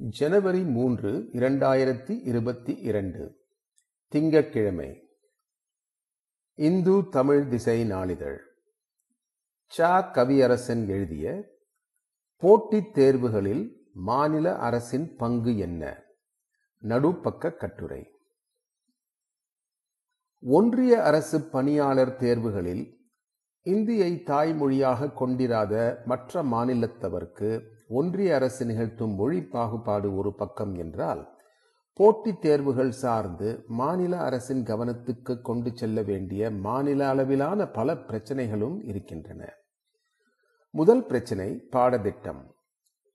ஜனவரி மூன்று இரண்டாயிரத்தி இருபத்தி இரண்டு. திங்கட்கிழமை. இந்து தமிழ் திசை நாளிதழ். ச. கவியரசன் எழுதிய போட்டித் தேர்வுகளில் மாநில அரசின் பங்கு என்ன? நடுப்பக்க கட்டுரை. ஒன்றிய அரசு பணியாளர் தேர்வுகளில் இந்தியை தாய்மொழியாக கொண்டிராத மற்ற மாநிலத்தவர்க்கு ஒன்றிய அரசு நிகழ்த்தும் மொழி பாகுபாடு ஒரு பக்கம் என்றால் போட்டித் தேர்வுகள் சார்ந்து மாநில அரசின் கவனத்துக்கு கொண்டு செல்ல வேண்டிய மாநில அளவிலான பல பிரச்சனைகளும் இருக்கின்றன. முதல் பிரச்சனை பாடத்திட்டம்.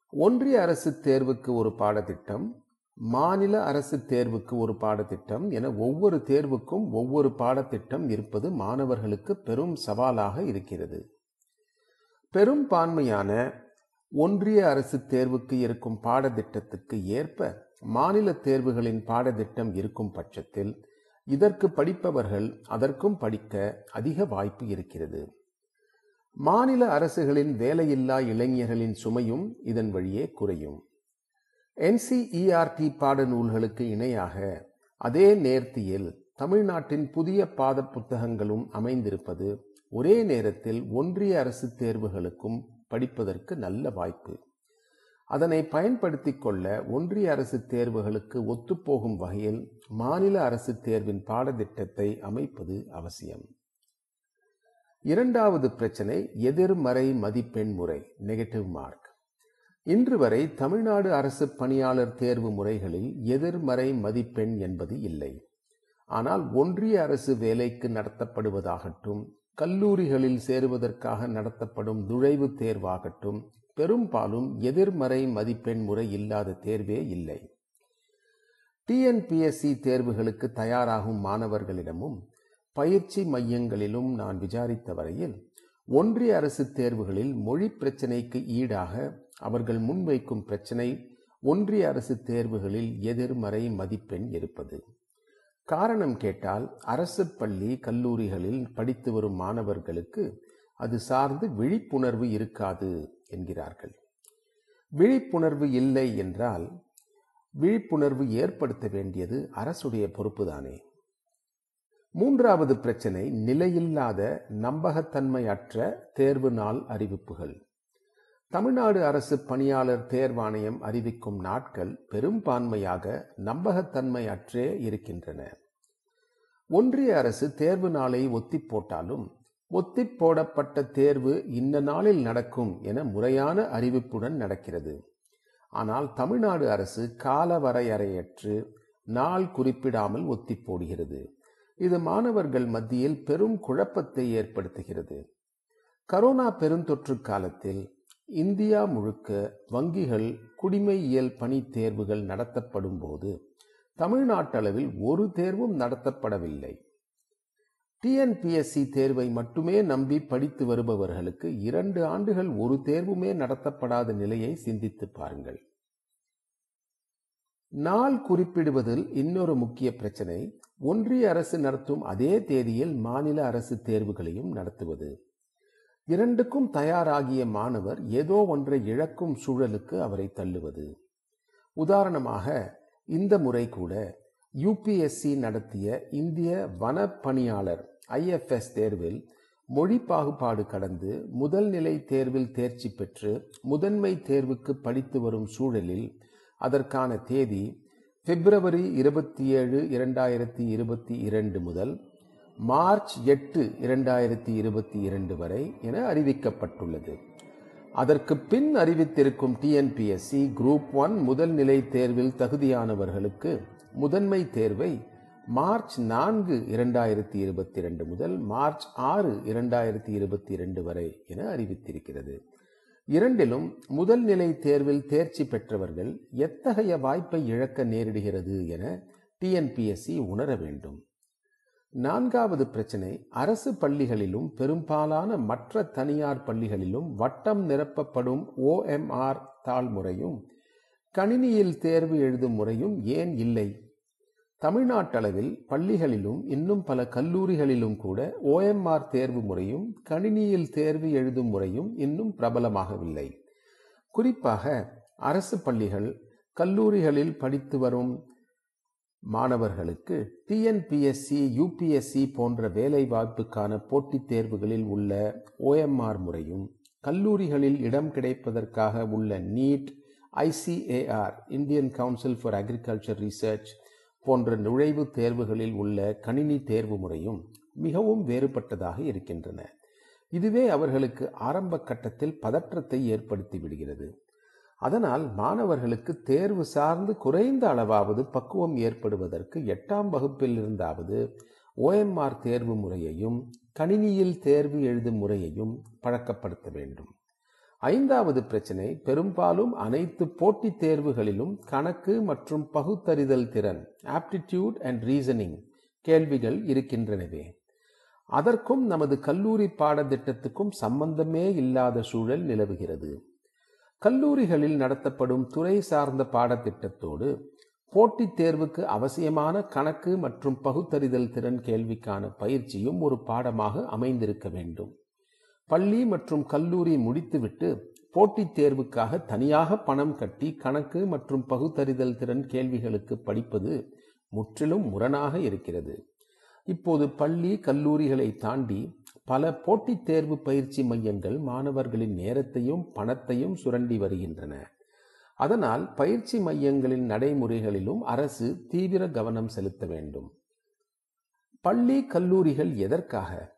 ஒன்றிய அரசு தேர்வுக்கு ஒரு பாடத்திட்டம் மாநில அரசு தேர்வுக்கு ஒரு பாடத்திட்டம் என ஒவ்வொரு தேர்வுக்கும் ஒவ்வொரு பாடத்திட்டம் இருப்பது மாணவர்களுக்கு பெரும் சவாலாக இருக்கிறது. பெரும்பான்மையான ஒன்றிய அரசு தேர்வுக்கு இருக்கும் பாடத்திட்டத்துக்கு ஏற்ப மாநில தேர்வுகளின் பாடத்திட்டம் இருக்கும் பட்சத்தில் இதற்கு படிப்பவர்கள் அதற்கும் படிக்க அதிக வாய்ப்பு இருக்கிறது. மாநில அரசுகளின் வேலையில்லா இளைஞர்களின் சுமையும் இதன் வழியே குறையும். என்சிஇஆர்டி பாடநூல்களுக்கு இணையாக அதே நேர்த்தியில் தமிழ்நாட்டின் புதிய பாத புத்தகங்களும் அமைந்திருப்பது ஒரே நேரத்தில் ஒன்றிய அரசு தேர்வுகளுக்கும் படிப்பதற்கு நல்ல வாய்ப்பு. அதனை பயன்படுத்திக் கொள்ள ஒன்றிய அரசு தேர்வுகளுக்கு ஒத்துப்போகும் வகையில் மாநில அரசு தேர்வின் பாடத்திட்டத்தை அமைப்பது அவசியம். இரண்டாவது பிரச்சனை எதிர்மறை மதிப்பெண் முறை நெகட்டிவ் மார்க் இன்று வரை தமிழ்நாடு அரசு பணியாளர் தேர்வு முறைகளில் எதிர்மறை மதிப்பெண் என்பது இல்லை. ஆனால் ஒன்றிய அரசு வேலைக்கு நடத்தப்படுவதாகட்டும் கல்லூரிகளில் சேருவதற்காக நடத்தப்படும் நுழைவு தேர்வாகட்டும் பெரும்பாலும் எதிர்மறை மதிப்பெண் முறை இல்லாத தேர்வே இல்லை. டிஎன்பிஎஸ்சி தேர்வுகளுக்கு தயாராகும் மாணவர்களிடமும் பயிற்சி மையங்களிலும் நான் விசாரித்த வரையில் ஒன்றிய அரசு தேர்வுகளில் மொழி பிரச்சினைக்கு ஈடாக அவர்கள் முன்வைக்கும் பிரச்சினை ஒன்றிய அரசு தேர்வுகளில் எதிர்மறை மதிப்பெண் இருப்பது காரணம் கேட்டால் அரசு பள்ளி கல்லூரிகளில் படித்து வரும் மாணவர்களுக்கு அது சார்ந்து விழிப்புணர்வு இருக்காது என்கிறார்கள். விழிப்புணர்வு இல்லை என்றால் விழிப்புணர்வு ஏற்படுத்த வேண்டியது அரசுடைய பொறுப்புதானே? மூன்றாவது பிரச்சனை நிலையில்லாத நம்பகத்தன்மையற்ற தேர்வு நாள் அறிவிப்புகள். தமிழ்நாடு அரசு பணியாளர் தேர்வாணையம் அறிவிக்கும் நாட்கள் பெரும்பான்மையாக நம்பகத்தன்மை அற்றே இருக்கின்றன. ஒன்றிய அரசு தேர்வு நாளை ஒத்தி போட்டாலும் ஒத்தி போடப்பட்ட தேர்வு இன்ன நாளில் நடக்கும் என முறையான அறிவிப்புடன் நடக்கிறது. ஆனால் தமிழ்நாடு அரசு கால வரையறையற்று நாள் குறிப்பிடாமல் ஒத்தி போடுகிறது. இது மாணவர்கள் மத்தியில் பெரும் குழப்பத்தை ஏற்படுத்துகிறது. கரோனா பெருந்தொற்று காலத்தில் இந்தியா முழுக்க வங்கிகள் குடிமையியல் பணி தேர்வுகள் நடத்தப்படும் போது தமிழ்நாட்டளவில் ஒரு தேர்வும் நடத்தப்படவில்லை. டிஎன்பிஎஸ்சி தேர்வை மட்டுமே நம்பி படித்து வருபவர்களுக்கு இரண்டு ஆண்டுகள் ஒரு தேர்வுமே நடத்தப்படாத நிலையை சிந்தித்து பாருங்கள். நாள் குறிப்பிடுவதில் இன்னொரு முக்கிய பிரச்சனை ஒன்றிய அரசு நடத்தும் அதே தேதியில் மாநில அரசு தேர்வுகளையும் நடத்துவது. இரண்டுக்கும் தயாராகிய மாணவர் ஏதோ ஒன்றை இழக்கும் சூழலுக்கு அவரை தள்ளுவது. உதாரணமாக இந்த முறை கூட யூபிஎஸ்சி நடத்திய இந்திய வன பணியாளர் ஐஎஃப்எஸ் தேர்வில் மொழி பாகுபாடு கடந்து முதல் நிலை தேர்வில் தேர்ச்சி பெற்று முதன்மை தேர்வுக்கு படித்து வரும் சூழலில் அதற்கான தேதி பிப்ரவரி இருபத்தி ஏழு இரண்டாயிரத்தி இருபத்தி இரண்டு முதல் மார்ச் எட்டு இரண்டாயிரத்தி இருபத்தி இரண்டு வரை என அறிவிக்கப்பட்டுள்ளது. அதற்கு பின் அறிவித்திருக்கும் டிஎன்பிஎஸ்சி குரூப் ஒன் முதல் நிலை தேர்வில் தகுதியானவர்களுக்கு முதன்மை தேர்வை மார்ச் நான்கு இரண்டாயிரத்தி இருபத்தி இரண்டு முதல் மார்ச் ஆறு இரண்டாயிரத்தி இருபத்தி இரண்டு வரை என அறிவித்திருக்கிறது. இரண்டிலும் முதல் நிலை தேர்வில் தேர்ச்சி பெற்றவர்கள் எத்தகைய வாய்ப்பை இழக்க நேரிடுகிறது என டிஎன்பிஎஸ்சி உணர வேண்டும். நான்காவது பிரச்சனை அரசு பள்ளிகளிலும் பெரும்பாலான மற்ற தனியார் பள்ளிகளிலும் வட்டம் நிரப்பப்படும் ஓஎம்ஆர் தாள் முறையும் கணினியில் தேர்வு எழுதும் முறையும் ஏன் இல்லை? தமிழ்நாட்டளவில் பள்ளிகளிலும் இன்னும் பல கல்லூரிகளிலும் கூட ஓஎம்ஆர் தேர்வு முறையும் கணினியில் தேர்வு எழுதும் முறையும் இன்னும் பிரபலமாகவில்லை. குறிப்பாக அரசு பள்ளிகள் கல்லூரிகளில் படித்து வரும் மாணவர்களுக்கு டிஎன்பிஎஸ்சி யூபிஎஸ்சி போன்ற வேலைவாய்ப்புக்கான போட்டித் தேர்வுகளில் உள்ள ஓஎம்ஆர் முறையும் கல்லூரிகளில் இடம் கிடைப்பதற்காக உள்ள NEET ICAR Indian council for agriculture research போன்ற நுழைவுத் தேர்வுகளில் உள்ள கணினி தேர்வு முறையும் மிகவும் வேறுபட்டதாக இருக்கின்றன. இதுவே அவர்களுக்கு ஆரம்ப கட்டத்தில் பதற்றத்தை ஏற்படுத்தி விடுகிறது. அதனால் மாணவர்களுக்கு தேர்வு சார்ந்து குறைந்த அளவாவது பக்குவம் ஏற்படுவதற்கு எட்டாம் வகுப்பில் இருந்தாவது ஓஎம்ஆர் தேர்வு முறையையும் கணினியில் தேர்வு எழுதும் முறையையும் பழக்கப்படுத்த வேண்டும். ஐந்தாவது பிரச்சனை பெரும்பாலும் அனைத்து போட்டித் தேர்வுகளிலும் கணக்கு மற்றும் பகுத்தறிதல் திறன் ஆப்டிடியூட் அண்ட் ரீசனிங் கேள்விகள் இருக்கின்றனவே. அதற்கும் நமது கல்லூரி பாடத்திட்டத்துக்கும் சம்பந்தமே இல்லாத சூழல் நிலவுகிறது. கல்லூரிகளில் நடத்தப்படும் துறை சார்ந்த பாடத்திட்டத்தோடு போட்டித் தேர்வுக்கு அவசியமான கணக்கு மற்றும் பகுத்தறிதல் திறன் கேள்விக்கான பயிற்சியும் ஒரு பாடமாக அமைந்திருக்க வேண்டும். பள்ளி மற்றும் கல்லூரி முடித்துவிட்டு போட்டித் தேர்வுக்காக தனியாக பணம் கட்டி கணக்கு மற்றும் பகுத்தறிதல் திறன் கேள்விகளுக்கு படிப்பது முற்றிலும் முரணாக இருக்கிறது. இப்போது பள்ளி கல்லூரிகளை தாண்டி பல போட்டித் தேர்வு பயிற்சி மையங்கள் மாணவர்களின் நேரத்தையும் பணத்தையும் சுரண்டி வருகின்றன. அதனால் பயிற்சி மையங்களின் நடைமுறைகளிலும் அரசு தீவிர கவனம் செலுத்த வேண்டும். பள்ளி கல்லூரிகள் எதற்காக?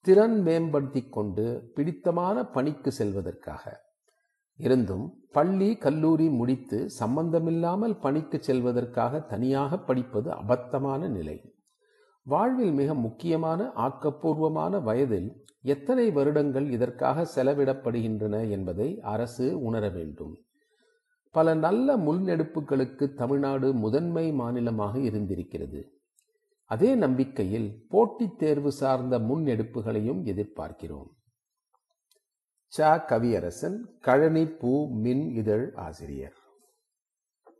திறன் மேம்படுத்தி கொண்டு பிடித்தமான பணிக்கு செல்வதற்காக. இருந்தும் பள்ளி கல்லூரி முடித்து சம்பந்தமில்லாமல் பணிக்கு செல்வதற்காக தனியாக படிப்பது அபத்தமான நிலை. வாழ்வில் மிக முக்கியமான ஆக்கப்பூர்வமான வயதில் எத்தனை வருடங்கள் இதற்காக செலவிடப்படுகின்றன என்பதை அரசு உணர வேண்டும். பல நல்ல முன்னெடுப்புகளுக்கு தமிழ்நாடு முதன்மை மாநிலமாக இருந்திருக்கிறது. அதே நம்பிக்கையில் போட்டித் தேர்வு சார்ந்த முன்னெடுப்புகளையும் எதிர்பார்க்கிறோம். ச. கவியரசன் கழனி பூ மின் இதழ் ஆசிரியர்.